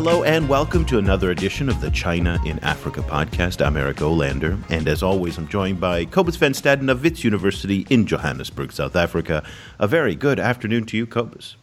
Hello and welcome to another edition of the China in Africa podcast. I'm Eric Olander, and as always, I'm joined by Cobus van Staden of Wits University in Johannesburg, South Africa. A very good afternoon to you, Cobus.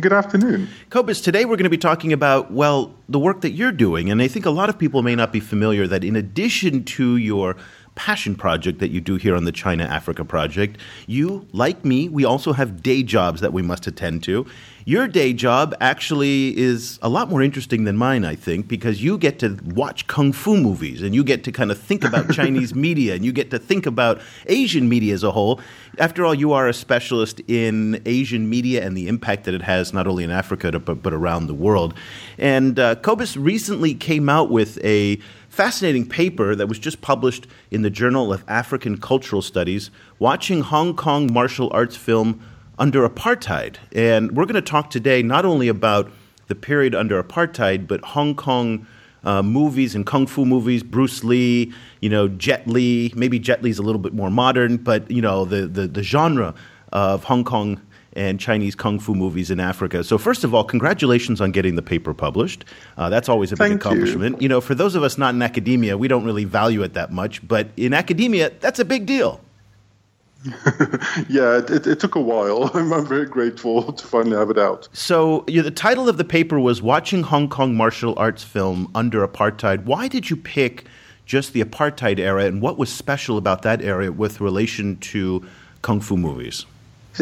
Good afternoon. Cobus, today we're going to be talking about, well, the work that you're doing. And I think a lot of people may not be familiar that in addition to your passion project that you do here on the China Africa Project. You, like me, we also have day jobs that we must attend to. Your day job actually is a lot more interesting than mine, I think, because you get to watch kung fu movies and you get to kind of think about Chinese media and you get to think about Asian media as a whole. After all, you are a specialist in Asian media and the impact that it has not only in Africa but, but around the world. And uh, Cobus recently came out with a fascinating paper that was just published in the Journal of African Cultural Studies, watching Hong Kong martial arts film under apartheid. And we're going to talk today not only about the period under apartheid, but Hong Kong uh, movies and kung fu movies, Bruce Lee, you know, Jet Li. Maybe Jet Li's a little bit more modern, but you know, the the, the genre of Hong Kong and Chinese kung fu movies in Africa. So, first of all, congratulations on getting the paper published. Uh, that's always a big Thank accomplishment. You. you know, for those of us not in academia, we don't really value it that much, but in academia, that's a big deal. yeah, it, it, it, took a while. I'm, I'm, very grateful to finally have it out. So, you know, the title of the paper was Watching Hong Kong Martial Arts Film Under Apartheid. Why did you pick just the apartheid era, and what was special about that era with relation to kung fu movies?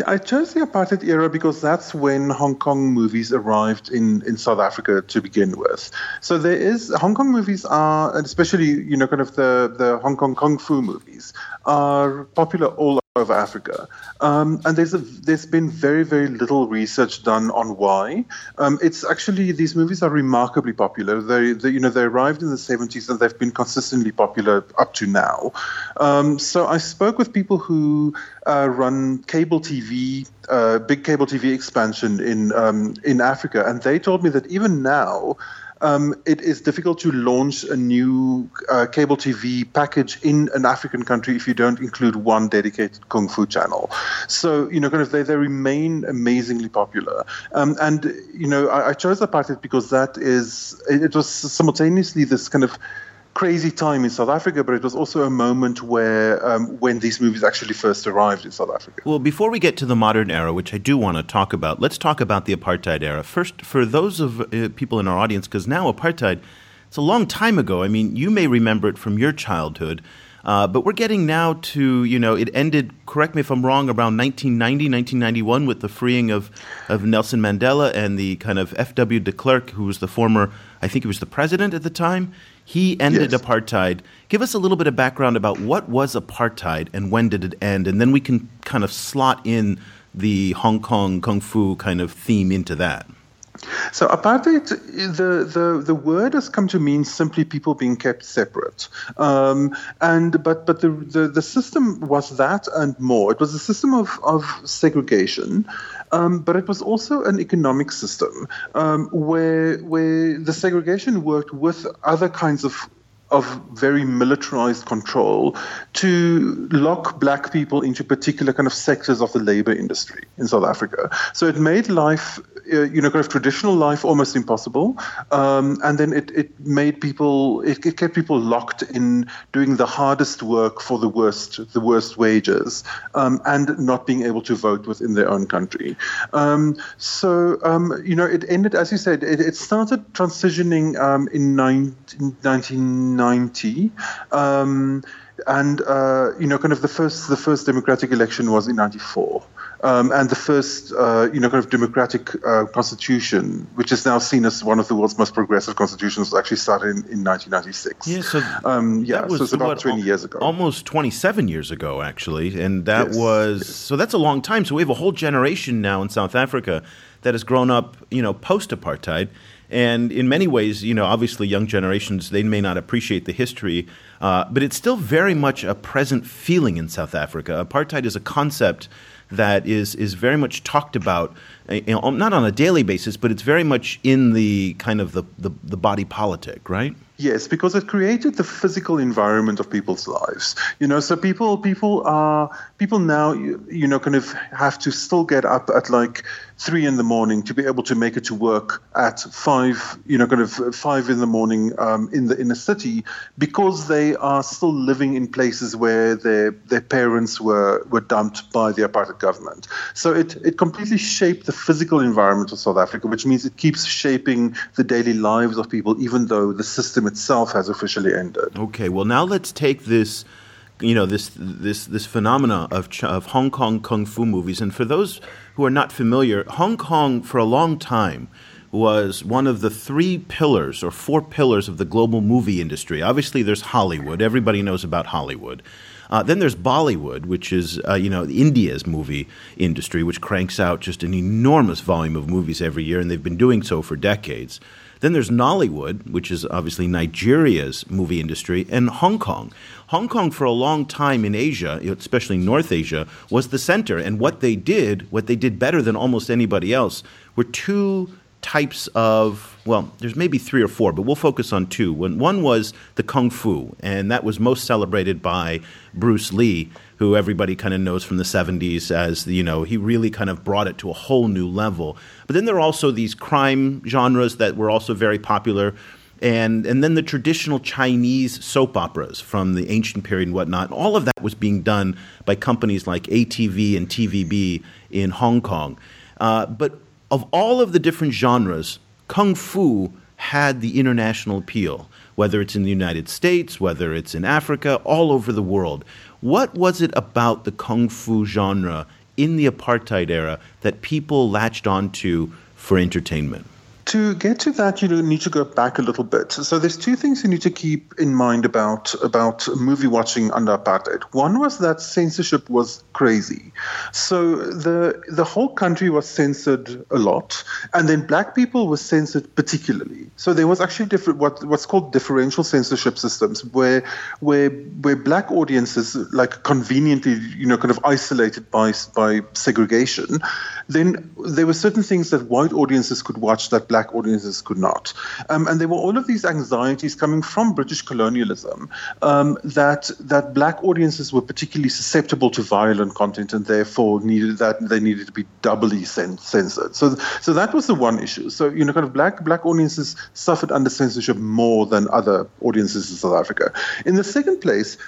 I chose the apartheid era because that's when Hong Kong movies arrived in, in South Africa to begin with. So there is Hong Kong movies are, especially you know, kind of the the Hong Kong kung fu movies are popular all over Africa. Um, and there's a, there's been very very little research done on why. Um, it's actually these movies are remarkably popular. They, they, you know they arrived in the 70s and they've been consistently popular up to now. Um, so I spoke with people who uh, run cable TV, uh, big cable TV expansion in um, in Africa, and they told me that even now um, it is difficult to launch a new uh, cable TV package in an African country if you don't include one dedicated kung fu channel. So you know, kind of they, they remain amazingly popular. Um, and you know, I, I chose apartheid because that is it, it was simultaneously this kind of crazy time in South Africa, but it was also a moment where um, when these movies actually first arrived in South Africa. Well, before we get to the modern era, which I do want to talk about, let's talk about the apartheid era first. For those of uh, people in our audience, because now apartheid, it's a long time ago. I mean, you may remember it from your childhood. Uh, but we're getting now to, you know, it ended, correct me if I'm wrong, around 1990, 1991 with the freeing of, of Nelson Mandela and the kind of F.W. de Klerk, who was the former, I think he was the president at the time. He ended yes. apartheid. Give us a little bit of background about what was apartheid and when did it end, and then we can kind of slot in the Hong Kong kung fu kind of theme into that. So apartheid, the, the, the word has come to mean simply people being kept separate. Um, and but but the, the, the system was that and more. It was a system of, of segregation, um, but it was also an economic system um, where where the segregation worked with other kinds of of very militarized control to lock black people into particular kind of sectors of the labor industry in South Africa. So it made life uh, you know, kind of traditional life almost impossible. Um, and then it, it made people, it, it, kept people locked in doing the hardest work for the worst, the worst wages, um, and not being able to vote within their own country. Um, so, um, you know, it ended, as you said, it, it started transitioning um, in 19, 1990 um, and uh, you know, kind of the first the first democratic election was in '94. Um, and the first, uh, you know, kind of democratic uh, constitution, which is now seen as one of the world's most progressive constitutions, actually started in, in 1996. Yeah, so um, yeah, was, so it's about what, 20 years ago. Almost 27 years ago, actually, and that yes, was so that's a long time. So we have a whole generation now in South Africa that has grown up, you know, post-apartheid. And in many ways, you know, obviously young generations, they may not appreciate the history, uh, but it's still very much a present feeling in South Africa. Apartheid is a concept that is is very much talked about, uh, you know, not on a daily basis, but it's very much in the kind of the, the, the body politic, right? Yes, because it created the physical environment of people's lives. You know, so people people are people now you, you know kind of have to still get up at like three in the morning to be able to make it to work at five, you know, kind of five in the morning um, in the inner city, because they are still living in places where their their parents were were dumped by the apartheid government. So it it completely shaped the physical environment of South Africa, which means it keeps shaping the daily lives of people, even though the system itself has officially ended. Okay, well now let's take this you know this this this phenomena of of Hong Kong kung fu movies. And for those who are not familiar, Hong Kong for a long time was one of the three pillars or four pillars of the global movie industry. Obviously, there's Hollywood. Everybody knows about Hollywood. Uh, then there's Bollywood, which is uh, you know India's movie industry, which cranks out just an enormous volume of movies every year, and they've been doing so for decades. Then there's Nollywood, which is obviously Nigeria's movie industry, and Hong Kong. Hong Kong, for a long time in Asia, especially North Asia, was the center. And what they did, what they did better than almost anybody else, were two types of well there's maybe three or four but we'll focus on two one was the kung fu and that was most celebrated by bruce lee who everybody kind of knows from the 70s as you know he really kind of brought it to a whole new level but then there are also these crime genres that were also very popular and and then the traditional Chinese soap operas from the ancient period and whatnot. All of that was being done by companies like ATV and TVB in Hong Kong. Uh, but of all of the different genres, kung fu had the international appeal, whether it's in the United States, whether it's in Africa, all over the world. What was it about the kung fu genre in the apartheid era that people latched onto for entertainment? To get to that, you need to go back a little bit. So there's two things you need to keep in mind about about movie watching under apartheid. One was that censorship was crazy. So the the whole country was censored a lot, and then black people were censored particularly. So there was actually different what what's called differential censorship systems, where where where black audiences like conveniently you know kind of isolated by by segregation. Then there were certain things that white audiences could watch that black audiences could not. Um, and there were all of these anxieties coming from British colonialism um, that that black audiences were particularly susceptible to violent content and therefore needed that they needed to be doubly censored. So so that was the one issue. So you know, kind of black black audiences suffered under censorship more than other audiences in South Africa. In the second place,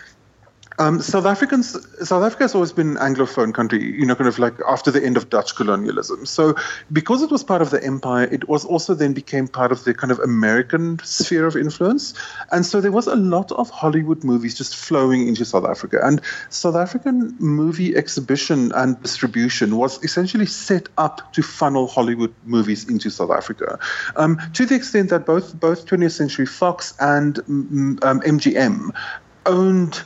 um, South Africans, South Africa has always been an Anglophone country, you know, kind of like after the end of Dutch colonialism. So, because it was part of the empire, it was also then became part of the kind of American sphere of influence. And so there was a lot of Hollywood movies just flowing into South Africa. And South African movie exhibition and distribution was essentially set up to funnel Hollywood movies into South Africa, um, to the extent that both both 20th Century Fox and um, MGM owned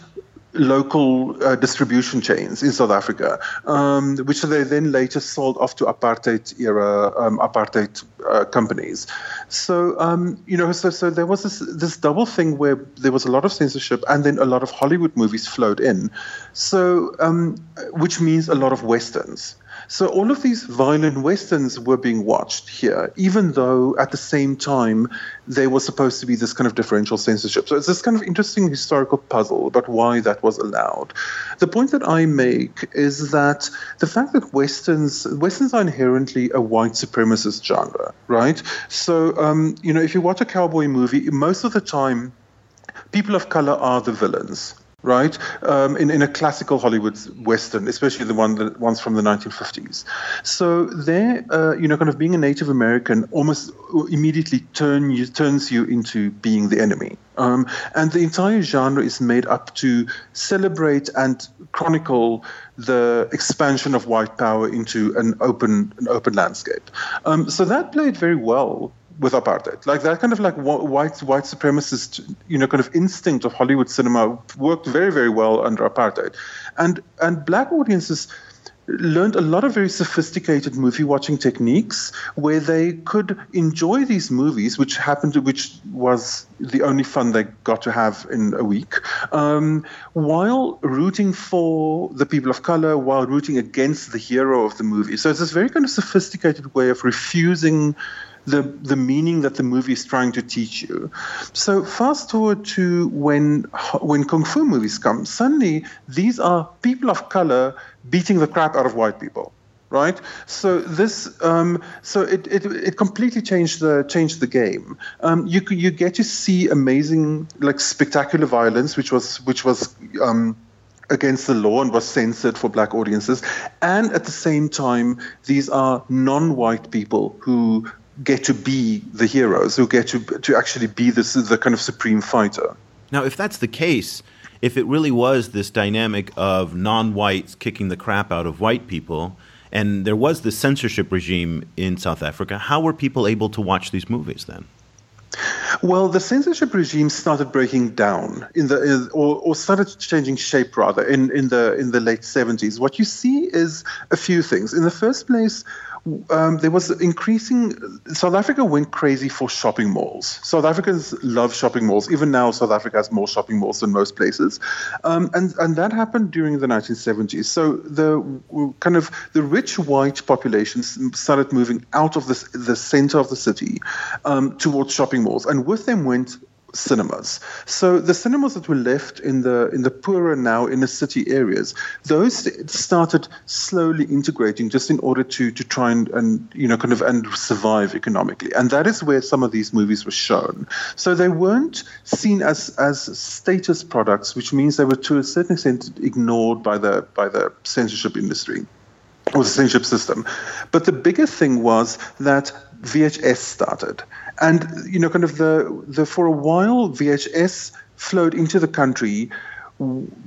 local uh, distribution chains in South Africa, um, which they then later sold off to apartheid era um, apartheid uh, companies. So um, you know, so so there was this this double thing where there was a lot of censorship, and then a lot of Hollywood movies flowed in. So um, which means a lot of westerns. So all of these violent westerns were being watched here, even though at the same time they were supposed to be this kind of differential censorship. So it's this kind of interesting historical puzzle about why that was allowed. The point that I make is that the fact that westerns westerns are inherently a white supremacist genre, right? So um, you know, if you watch a cowboy movie, most of the time people of color are the villains right? Um, in, in a classical Hollywood Western, especially the one the ones from the 1950s. So there, uh, you know, kind of being a Native American almost immediately turn you, turns you into being the enemy. Um, and the entire genre is made up to celebrate and chronicle the expansion of white power into an open an open landscape. Um, so that played very well with apartheid. Like that kind of like white white supremacist, you know, kind of instinct of Hollywood cinema worked very very well under apartheid, and and black audiences learned a lot of very sophisticated movie watching techniques where they could enjoy these movies, which happened to, which was the only fun they got to have in a week, um, while rooting for the people of color, while rooting against the hero of the movie. So it's this very kind of sophisticated way of refusing the the meaning that the movie is trying to teach you. So fast forward to when when kung fu movies come, suddenly these are people of color beating the crap out of white people right? So this, um, so it, it, it completely changed the changed the game. Um, you you get to see amazing, like spectacular violence, which was which was. Um, against the law and was censored for black audiences. And at the same time, these are non white people who get to be the heroes, who get to, to actually be this, the kind of supreme fighter. Now, if that's the case, if it really was this dynamic of non whites kicking the crap out of white people, and there was the censorship regime in South Africa, how were people able to watch these movies then? Well, the censorship regime started breaking down in the, in, or, or, started changing shape rather in, in the in the late 70s. What you see is a few things. In the first place, um, there was increasing. South Africa went crazy for shopping malls. South Africans love shopping malls. Even now, South Africa has more shopping malls than most places, um, and and that happened during the 1970s. So the kind of the rich white populations started moving out of the the center of the city um, towards shopping malls, and with them went cinemas. So the cinemas that were left in the in the poorer now inner city areas, those started slowly integrating just in order to to try and, and you know kind of and survive economically. And that is where some of these movies were shown. So they weren't seen as as status products, which means they were to a certain extent ignored by the by the censorship industry or the censorship system. But the bigger thing was that VHS started. And you know, kind of the the for a while, VHS flowed into the country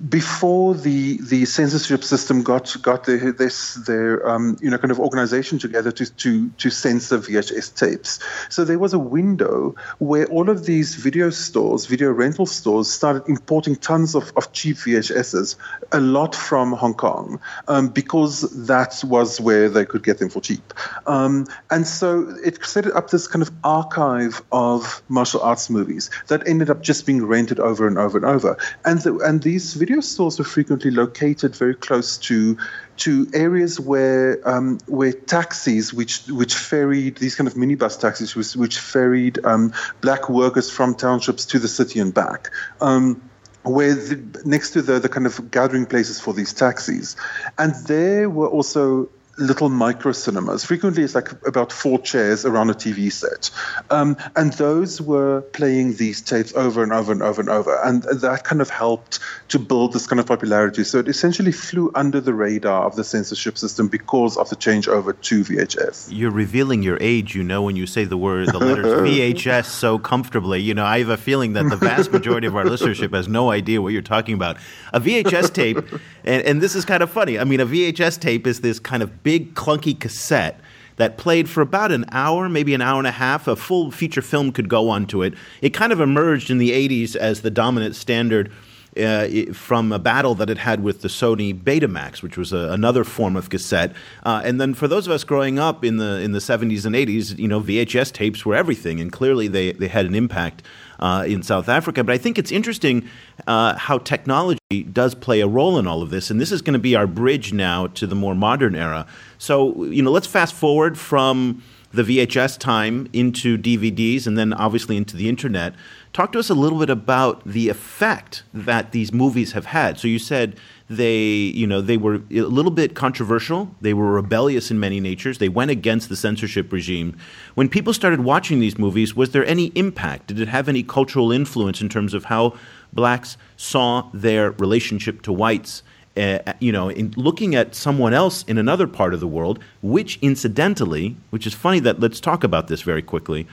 before the the censorship system got got their this their um, you know kind of organization together to to to censor VHS tapes. So there was a window where all of these video stores, video rental stores, started importing tons of, of cheap VHSs, a lot from Hong Kong, um, because that was where they could get them for cheap. Um, and so it set up this kind of archive of martial arts movies that ended up just being rented over and over and over. And the, and these video stores were frequently located very close to to areas where um, where taxis, which which ferried these kind of minibus taxis, which, which ferried um, black workers from townships to the city and back. Um, where the, next to the, the kind of gathering places for these taxis. And there were also little micro cinemas. Frequently, it's like about four chairs around a TV set. Um, and those were playing these tapes over and over and over and over. And that kind of helped to build this kind of popularity. So it essentially flew under the radar of the censorship system because of the changeover to VHS. You're revealing your age, you know, when you say the word, the letters VHS so comfortably. You know, I have a feeling that the vast majority of our listenership has no idea what you're talking about. A VHS tape, and, and this is kind of funny. I mean, a VHS tape is this kind of big clunky cassette that played for about an hour, maybe an hour and a half. A full feature film could go onto it. It kind of emerged in the 80s as the dominant standard. Uh, from a battle that it had with the Sony Betamax, which was a, another form of cassette. Uh, and then for those of us growing up in the in the 70s and 80s, you know, VHS tapes were everything, and clearly they, they had an impact uh, in South Africa. But I think it's interesting uh, how technology does play a role in all of this, and this is going to be our bridge now to the more modern era. So, you know, let's fast forward from the VHS time into DVDs and then obviously into the internet. Talk to us a little bit about the effect that these movies have had. So you said they, you know, they were a little bit controversial. They were rebellious in many natures. They went against the censorship regime. When people started watching these movies, was there any impact? Did it have any cultural influence in terms of how blacks saw their relationship to whites? Uh, you know, in looking at someone else in another part of the world, which incidentally, which is funny that let's talk about this very quickly.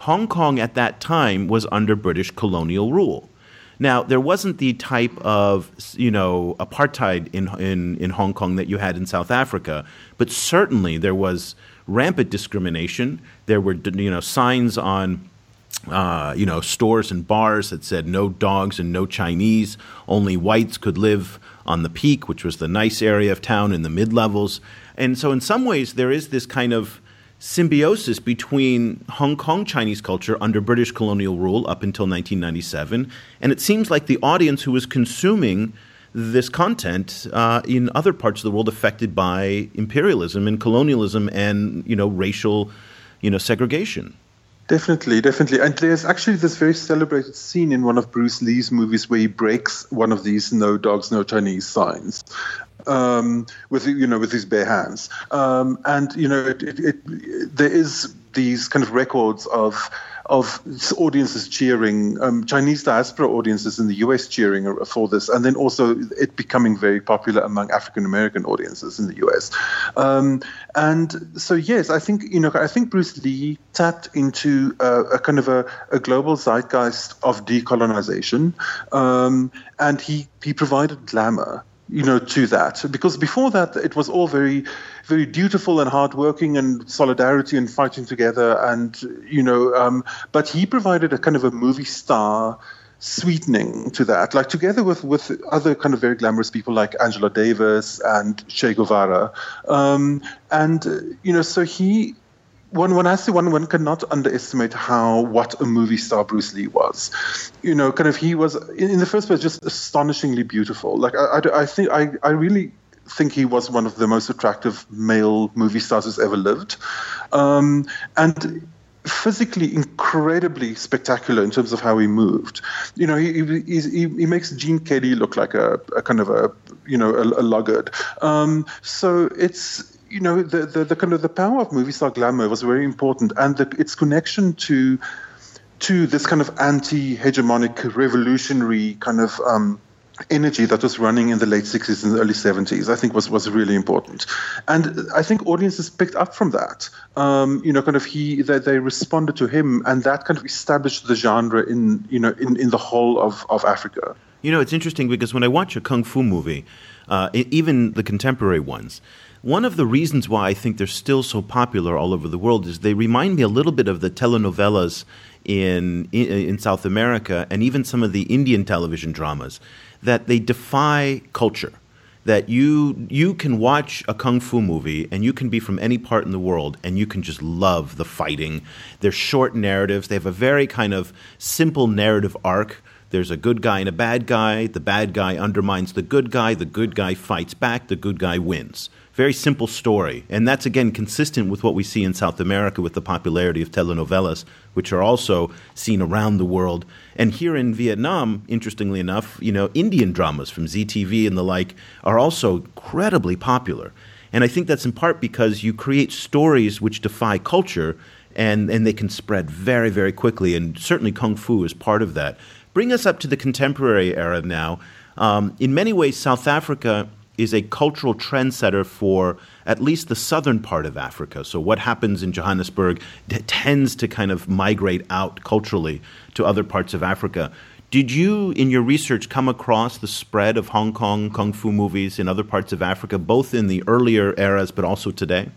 Hong Kong at that time was under British colonial rule. Now, there wasn't the type of, you know, apartheid in, in, in Hong Kong that you had in South Africa, but certainly there was rampant discrimination. There were, you know, signs on uh, you know, stores and bars that said no dogs and no Chinese. Only whites could live on the peak, which was the nice area of town in the mid levels. And so, in some ways, there is this kind of symbiosis between Hong Kong Chinese culture under British colonial rule up until 1997, and it seems like the audience who was consuming this content uh, in other parts of the world affected by imperialism and colonialism and you know racial you know segregation. Definitely, definitely. And there's actually this very celebrated scene in one of Bruce Lee's movies where he breaks one of these no dogs, no Chinese signs. Um, with you know with his bare hands. Um, and you know, it, it, it, there is these kind of records of of audiences cheering, um, Chinese diaspora audiences in the US cheering for this, and then also it becoming very popular among African American audiences in the US. Um, and so, yes, I think you know, I think Bruce Lee tapped into a, a kind of a, a, global zeitgeist of decolonization, um, and he he provided glamour you know, to that. Because before that, it was all very, very dutiful and hardworking and solidarity and fighting together. And, you know, um, but he provided a kind of a movie star sweetening to that, like together with, with other kind of very glamorous people like Angela Davis and Che Guevara. Um, and, you know, so he, one one has to one one cannot underestimate how what a movie star Bruce Lee was. You know, kind of he was in, the first place just astonishingly beautiful. Like I, I, I think I, I really think he was one of the most attractive male movie stars who's ever lived, um, and physically incredibly spectacular in terms of how he moved. You know, he he, he makes Gene Kelly look like a, a kind of a you know a, a luggard. Um, so it's you know, the, the, the, kind of the power of movie star glamour was very important, and the, its connection to to this kind of anti-hegemonic, revolutionary kind of um, energy that was running in the late 60s and early 70s, I think was, was really important. And I think audiences picked up from that. Um, you know, kind of he, they, they, responded to him and that kind of established the genre in, you know, in, in the whole of, of Africa. You know, it's interesting because when I watch a Kung Fu movie, uh, even the contemporary ones, one of the reasons why I think they're still so popular all over the world is they remind me a little bit of the telenovelas in, in, in South America and even some of the Indian television dramas that they defy culture that you you can watch a kung fu movie and you can be from any part in the world and you can just love the fighting. They're short narratives. They have a very kind of simple narrative arc. There's a good guy and a bad guy. The bad guy undermines the good guy. The good guy fights back. The good guy wins. Very simple story. And that's, again, consistent with what we see in South America with the popularity of telenovelas, which are also seen around the world. And here in Vietnam, interestingly enough, you know, Indian dramas from Zee TV and the like are also incredibly popular. And I think that's in part because you create stories which defy culture and, and they can spread very, very quickly. And certainly Kung Fu is part of that. Bring us up to the contemporary era now. Um, in many ways, South Africa is a cultural trendsetter for at least the southern part of Africa. So, what happens in Johannesburg t- tends to kind of migrate out culturally to other parts of Africa. Did you, in your research, come across the spread of Hong Kong kung fu movies in other parts of Africa, both in the earlier eras but also today?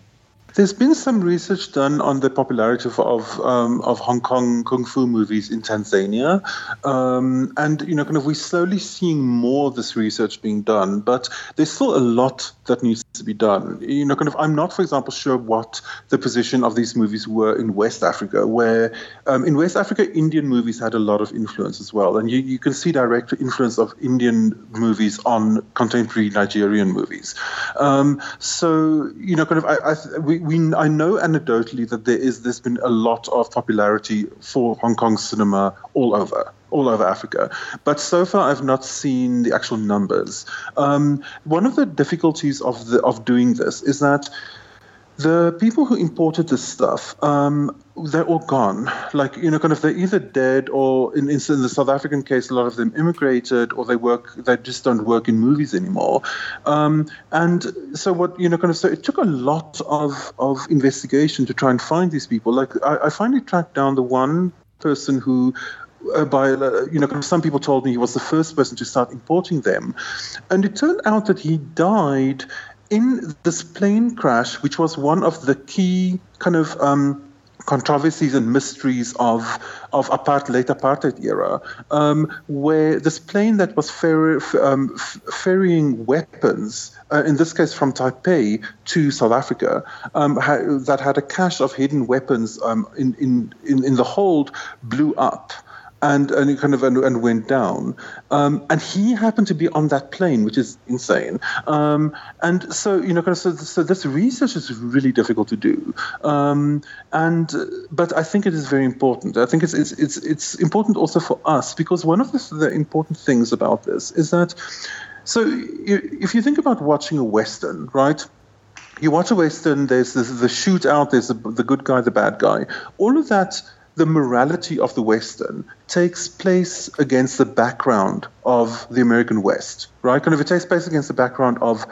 There's been some research done on the popularity of of, um, of Hong Kong kung fu movies in Tanzania, um, and you know, kind of we're slowly seeing more of this research being done. But there's still a lot that needs to be done. You know, kind of I'm not, for example, sure what the position of these movies were in West Africa, where um, in West Africa Indian movies had a lot of influence as well, and you, you can see direct influence of Indian movies on contemporary Nigerian movies. Um, so you know, kind of I, I we we, I know anecdotally that there is there's been a lot of popularity for Hong Kong cinema all over all over Africa. But so far, I've not seen the actual numbers. Um, one of the difficulties of the of doing this is that the people who imported this stuff, um, they're all gone. Like, you know, kind of they're either dead or, in, in, the South African case, a lot of them immigrated or they work, they just don't work in movies anymore. Um, and so, what, you know, kind of, so it took a lot of, of investigation to try and find these people. Like, I, I finally tracked down the one person who uh, by uh, you know some people told me he was the first person to start importing them and it turned out that he died in this plane crash, which was one of the key kind of um, controversies and mysteries of of apart, late apartheid era, um, where this plane that was ferry, um, ferrying weapons, uh, in this case from Taipei to South Africa, um, ha- that had a cache of hidden weapons um, in, in, in, in the hold, blew up and and kind of and, and went down. Um, and he happened to be on that plane, which is insane. Um, and so you know, kind of so, so this research is really difficult to do. Um, and but I think it is very important. I think it's it's it's it's important also for us because one of the, the important things about this is that So if you think about watching a Western, right? You watch a Western, there's the, the shootout, there's the, the good guy, the bad guy. All of that the morality of the Western takes place against the background of the American West, right? Kind of it takes place against the background of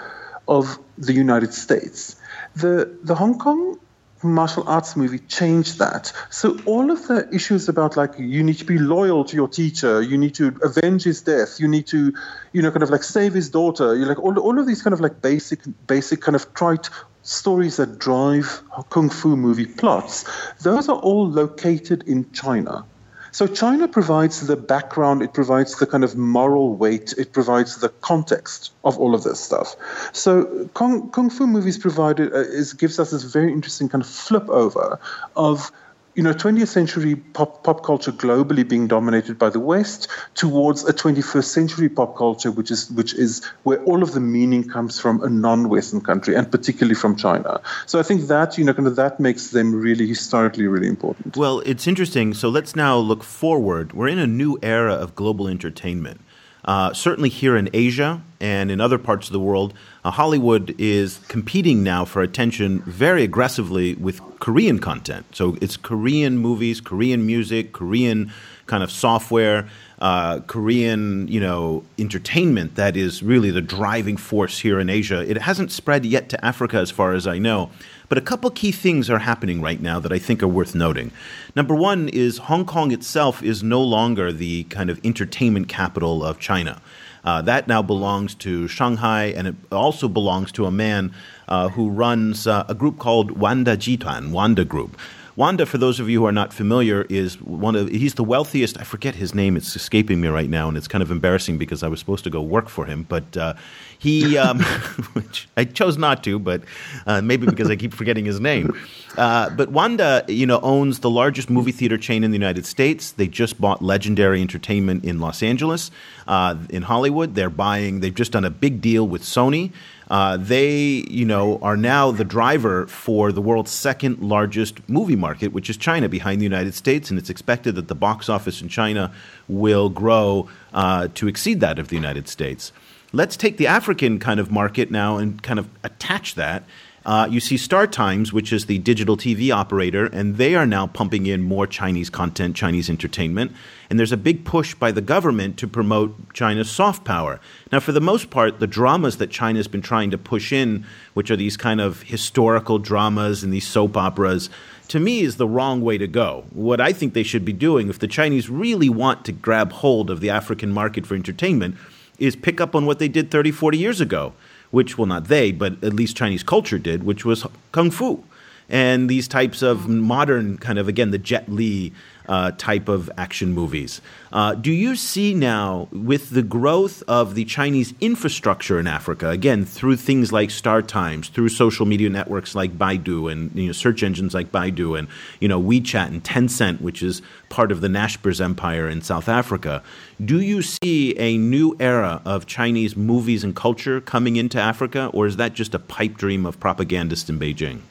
of the United States. The the Hong Kong martial arts movie changed that. So all of the issues about like you need to be loyal to your teacher, you need to avenge his death, you need to, you know, kind of like save his daughter. You like all all of these kind of like basic basic kind of trite stories that drive kung fu movie plots. Those are all located in China. So China provides the background, it provides the kind of moral weight, it provides the context of all of this stuff. So kung, kung fu movies provided uh, is gives us this very interesting kind of flip over of you know, 20th century pop, pop culture globally being dominated by the West towards a 21st century pop culture, which is which is where all of the meaning comes from a non-Western country, and particularly from China. So I think that you know, kind of that makes them really historically really important. Well, it's interesting. So let's now look forward. We're in a new era of global entertainment. Uh, certainly here in Asia and in other parts of the world, uh, Hollywood is competing now for attention very aggressively with Korean content. So it's Korean movies, Korean music, Korean kind of software, uh, Korean, you know, entertainment that is really the driving force here in Asia. It hasn't spread yet to Africa, as far as I know. But a couple key things are happening right now that I think are worth noting. Number one is Hong Kong itself is no longer the kind of entertainment capital of China. Uh, that now belongs to Shanghai, and it also belongs to a man uh, who runs uh, a group called Wanda Jituan, Wanda Group. Wanda, for those of you who are not familiar, is one of he's the wealthiest. I forget his name; it's escaping me right now, and it's kind of embarrassing because I was supposed to go work for him, but uh, he, um, which I chose not to, but uh, maybe because I keep forgetting his name. Uh, but Wanda, you know, owns the largest movie theater chain in the United States. They just bought Legendary Entertainment in Los Angeles, uh, in Hollywood. They're buying. They've just done a big deal with Sony. Uh, they, you know, are now the driver for the world's second largest movie market, which is China, behind the United States, and it's expected that the box office in China will grow uh, to exceed that of the United States. Let's take the African kind of market now and kind of attach that uh, you see Star Times, which is the digital TV operator, and they are now pumping in more Chinese content, Chinese entertainment. And there's a big push by the government to promote China's soft power. Now, for the most part, the dramas that China's been trying to push in, which are these kind of historical dramas and these soap operas, to me is the wrong way to go. What I think they should be doing, if the Chinese really want to grab hold of the African market for entertainment, is pick up on what they did 30, 40 years ago which, well, not they, but at least Chinese culture did, which was kung fu. And these types of modern, kind of, again, the Jet Li uh, type of action movies. Uh, do you see now, with the growth of the Chinese infrastructure in Africa, again through things like Star Times, through social media networks like Baidu and you know, search engines like Baidu and you know WeChat and Tencent, which is part of the Naspers empire in South Africa, do you see a new era of Chinese movies and culture coming into Africa, or is that just a pipe dream of propagandists in Beijing?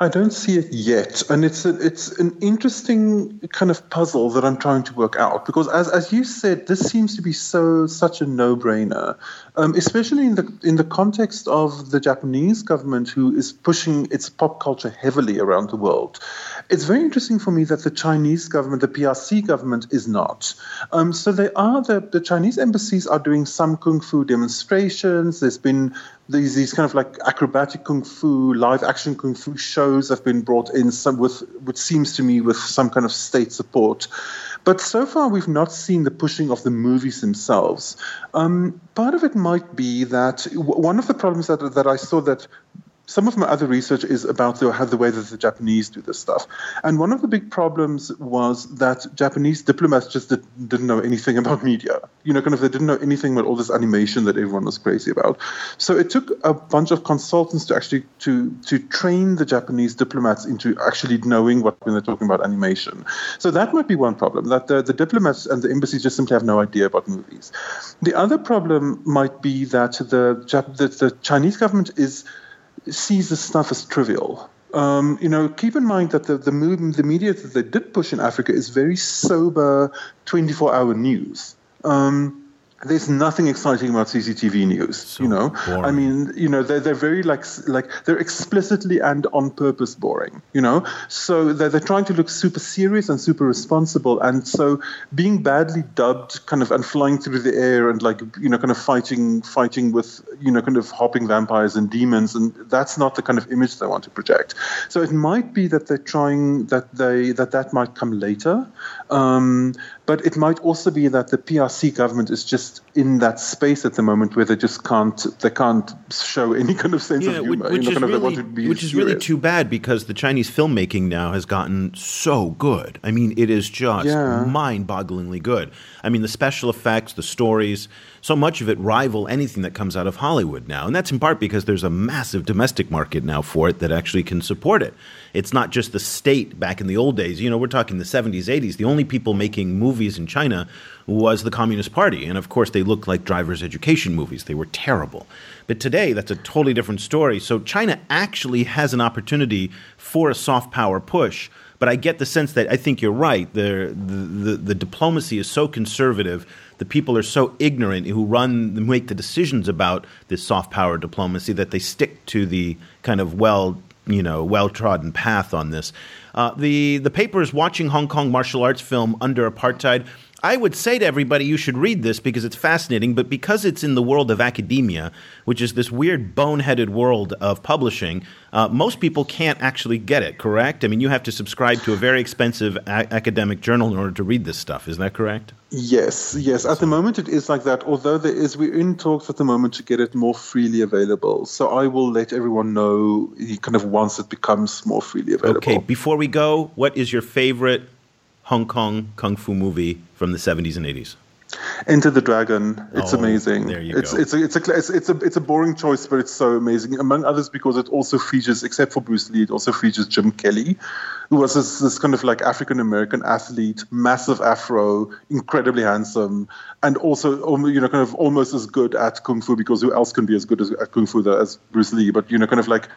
I don't see it yet, and it's a, it's an interesting kind of puzzle that I'm trying to work out because, as as you said, this seems to be so such a no-brainer, um, especially in the in the context of the Japanese government who is pushing its pop culture heavily around the world. It's very interesting for me that the Chinese government, the PRC government, is not. Um, so they are the the Chinese embassies are doing some kung fu demonstrations. There's been these these kind of like acrobatic kung fu, live action kung fu shows have been brought in some with which seems to me with some kind of state support. But so far, we've not seen the pushing of the movies themselves. Um, part of it might be that one of the problems that that I saw that some of my other research is about the, how the way that the Japanese do this stuff. And one of the big problems was that Japanese diplomats just did, not know anything about media. You know, kind of they didn't know anything about all this animation that everyone was crazy about. So it took a bunch of consultants to actually to to train the Japanese diplomats into actually knowing what when they're talking about animation. So that might be one problem that the, the diplomats and the embassies just simply have no idea about movies. The other problem might be that the the, the Chinese government is sees this stuff as trivial. Um, you know, keep in mind that the the, the media that they did push in Africa is very sober, 24-hour news. Um, there's nothing exciting about CCTV news. So you know, boring. I mean, you know, they're they're very like like they're explicitly and on purpose boring. You know, so they're they're trying to look super serious and super responsible, and so being badly dubbed, kind of, and flying through the air and like you know, kind of fighting fighting with you know, kind of hopping vampires and demons, and that's not the kind of image they want to project. So it might be that they're trying that they that that might come later. Um, but it might also be that the PRC government is just in that space at the moment where they just can't they can't show any kind of sense yeah, of humor. Which, you know, is, really, which is really too bad because the Chinese filmmaking now has gotten so good. I mean, it is just yeah. mind-bogglingly good. I mean, the special effects, the stories, so much of it rival anything that comes out of Hollywood now, and that's in part because there's a massive domestic market now for it that actually can support it. It's not just the state back in the old days. You know, we're talking the 70s, 80s. The only people making movies in China was the Communist Party. And of course, they looked like driver's education movies. They were terrible. But today, that's a totally different story. So China actually has an opportunity for a soft power push. But I get the sense that I think you're right. The, the, the, diplomacy is so conservative the people are so ignorant who run make the decisions about this soft power diplomacy that they stick to the kind of well you know well trodden path on this. Uh, the the paper is watching Hong Kong martial arts film under apartheid. I would say to everybody, you should read this because it's fascinating, but because it's in the world of academia, which is this weird boneheaded world of publishing, uh, most people can't actually get it, correct? I mean, you have to subscribe to a very expensive a- academic journal in order to read this stuff. Is that correct? Yes, yes. At the moment, it is like that. Although there is, we're in talks at the moment to get it more freely available. So I will let everyone know kind of once it becomes more freely available. Okay. Before we go, what is your favorite Hong Kong kung fu movie from the 70s and 80s? Enter the Dragon. It's oh, amazing. There you it's, go. It's a, it's a it's, it's a it's a boring choice, but it's so amazing. Among others, because it also features, except for Bruce Lee, it also features Jim Kelly, who was this, this kind of like African American athlete, massive afro, incredibly handsome, and also you know kind of almost as good at kung fu because who else can be as good as, at kung fu as Bruce Lee? But you know, kind of like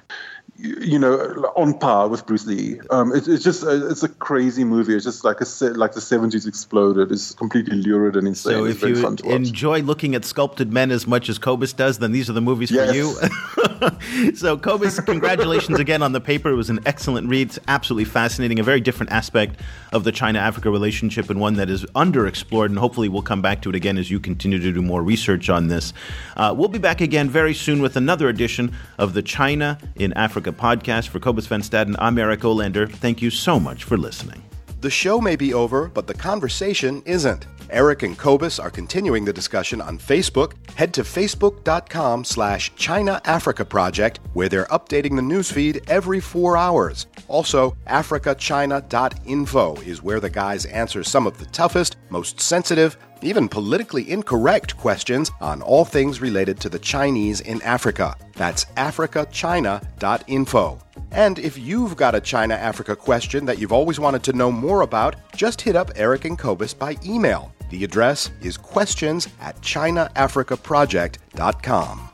you know, on par with Bruce Lee. Um, it, it's just a, it's a crazy movie. It's just like a like the seventies exploded. It's completely lurid and insane. So if you enjoy looking at sculpted men as much as Cobus does, then these are the movies yes. for you. so Cobus, congratulations again on the paper. It was an excellent read. It's absolutely fascinating. A very different aspect of the China-Africa relationship and one that is underexplored. And hopefully we'll come back to it again as you continue to do more research on this. Uh, we'll be back again very soon with another edition of the China in Africa podcast. For Cobus Van Staden, I'm Eric Olander. Thank you so much for listening. The show may be over, but the conversation isn't. Eric and Cobus are continuing the discussion on Facebook. Head to facebook.com slash China Africa Project, where they're updating the newsfeed every four hours. Also, africachina.info is where the guys answer some of the toughest, most sensitive, even politically incorrect questions on all things related to the Chinese in Africa. That's africachina.info. And if you've got a China Africa question that you've always wanted to know more about, just hit up Eric and Cobus by email. The address is questions at ChinaAfricaProject.com.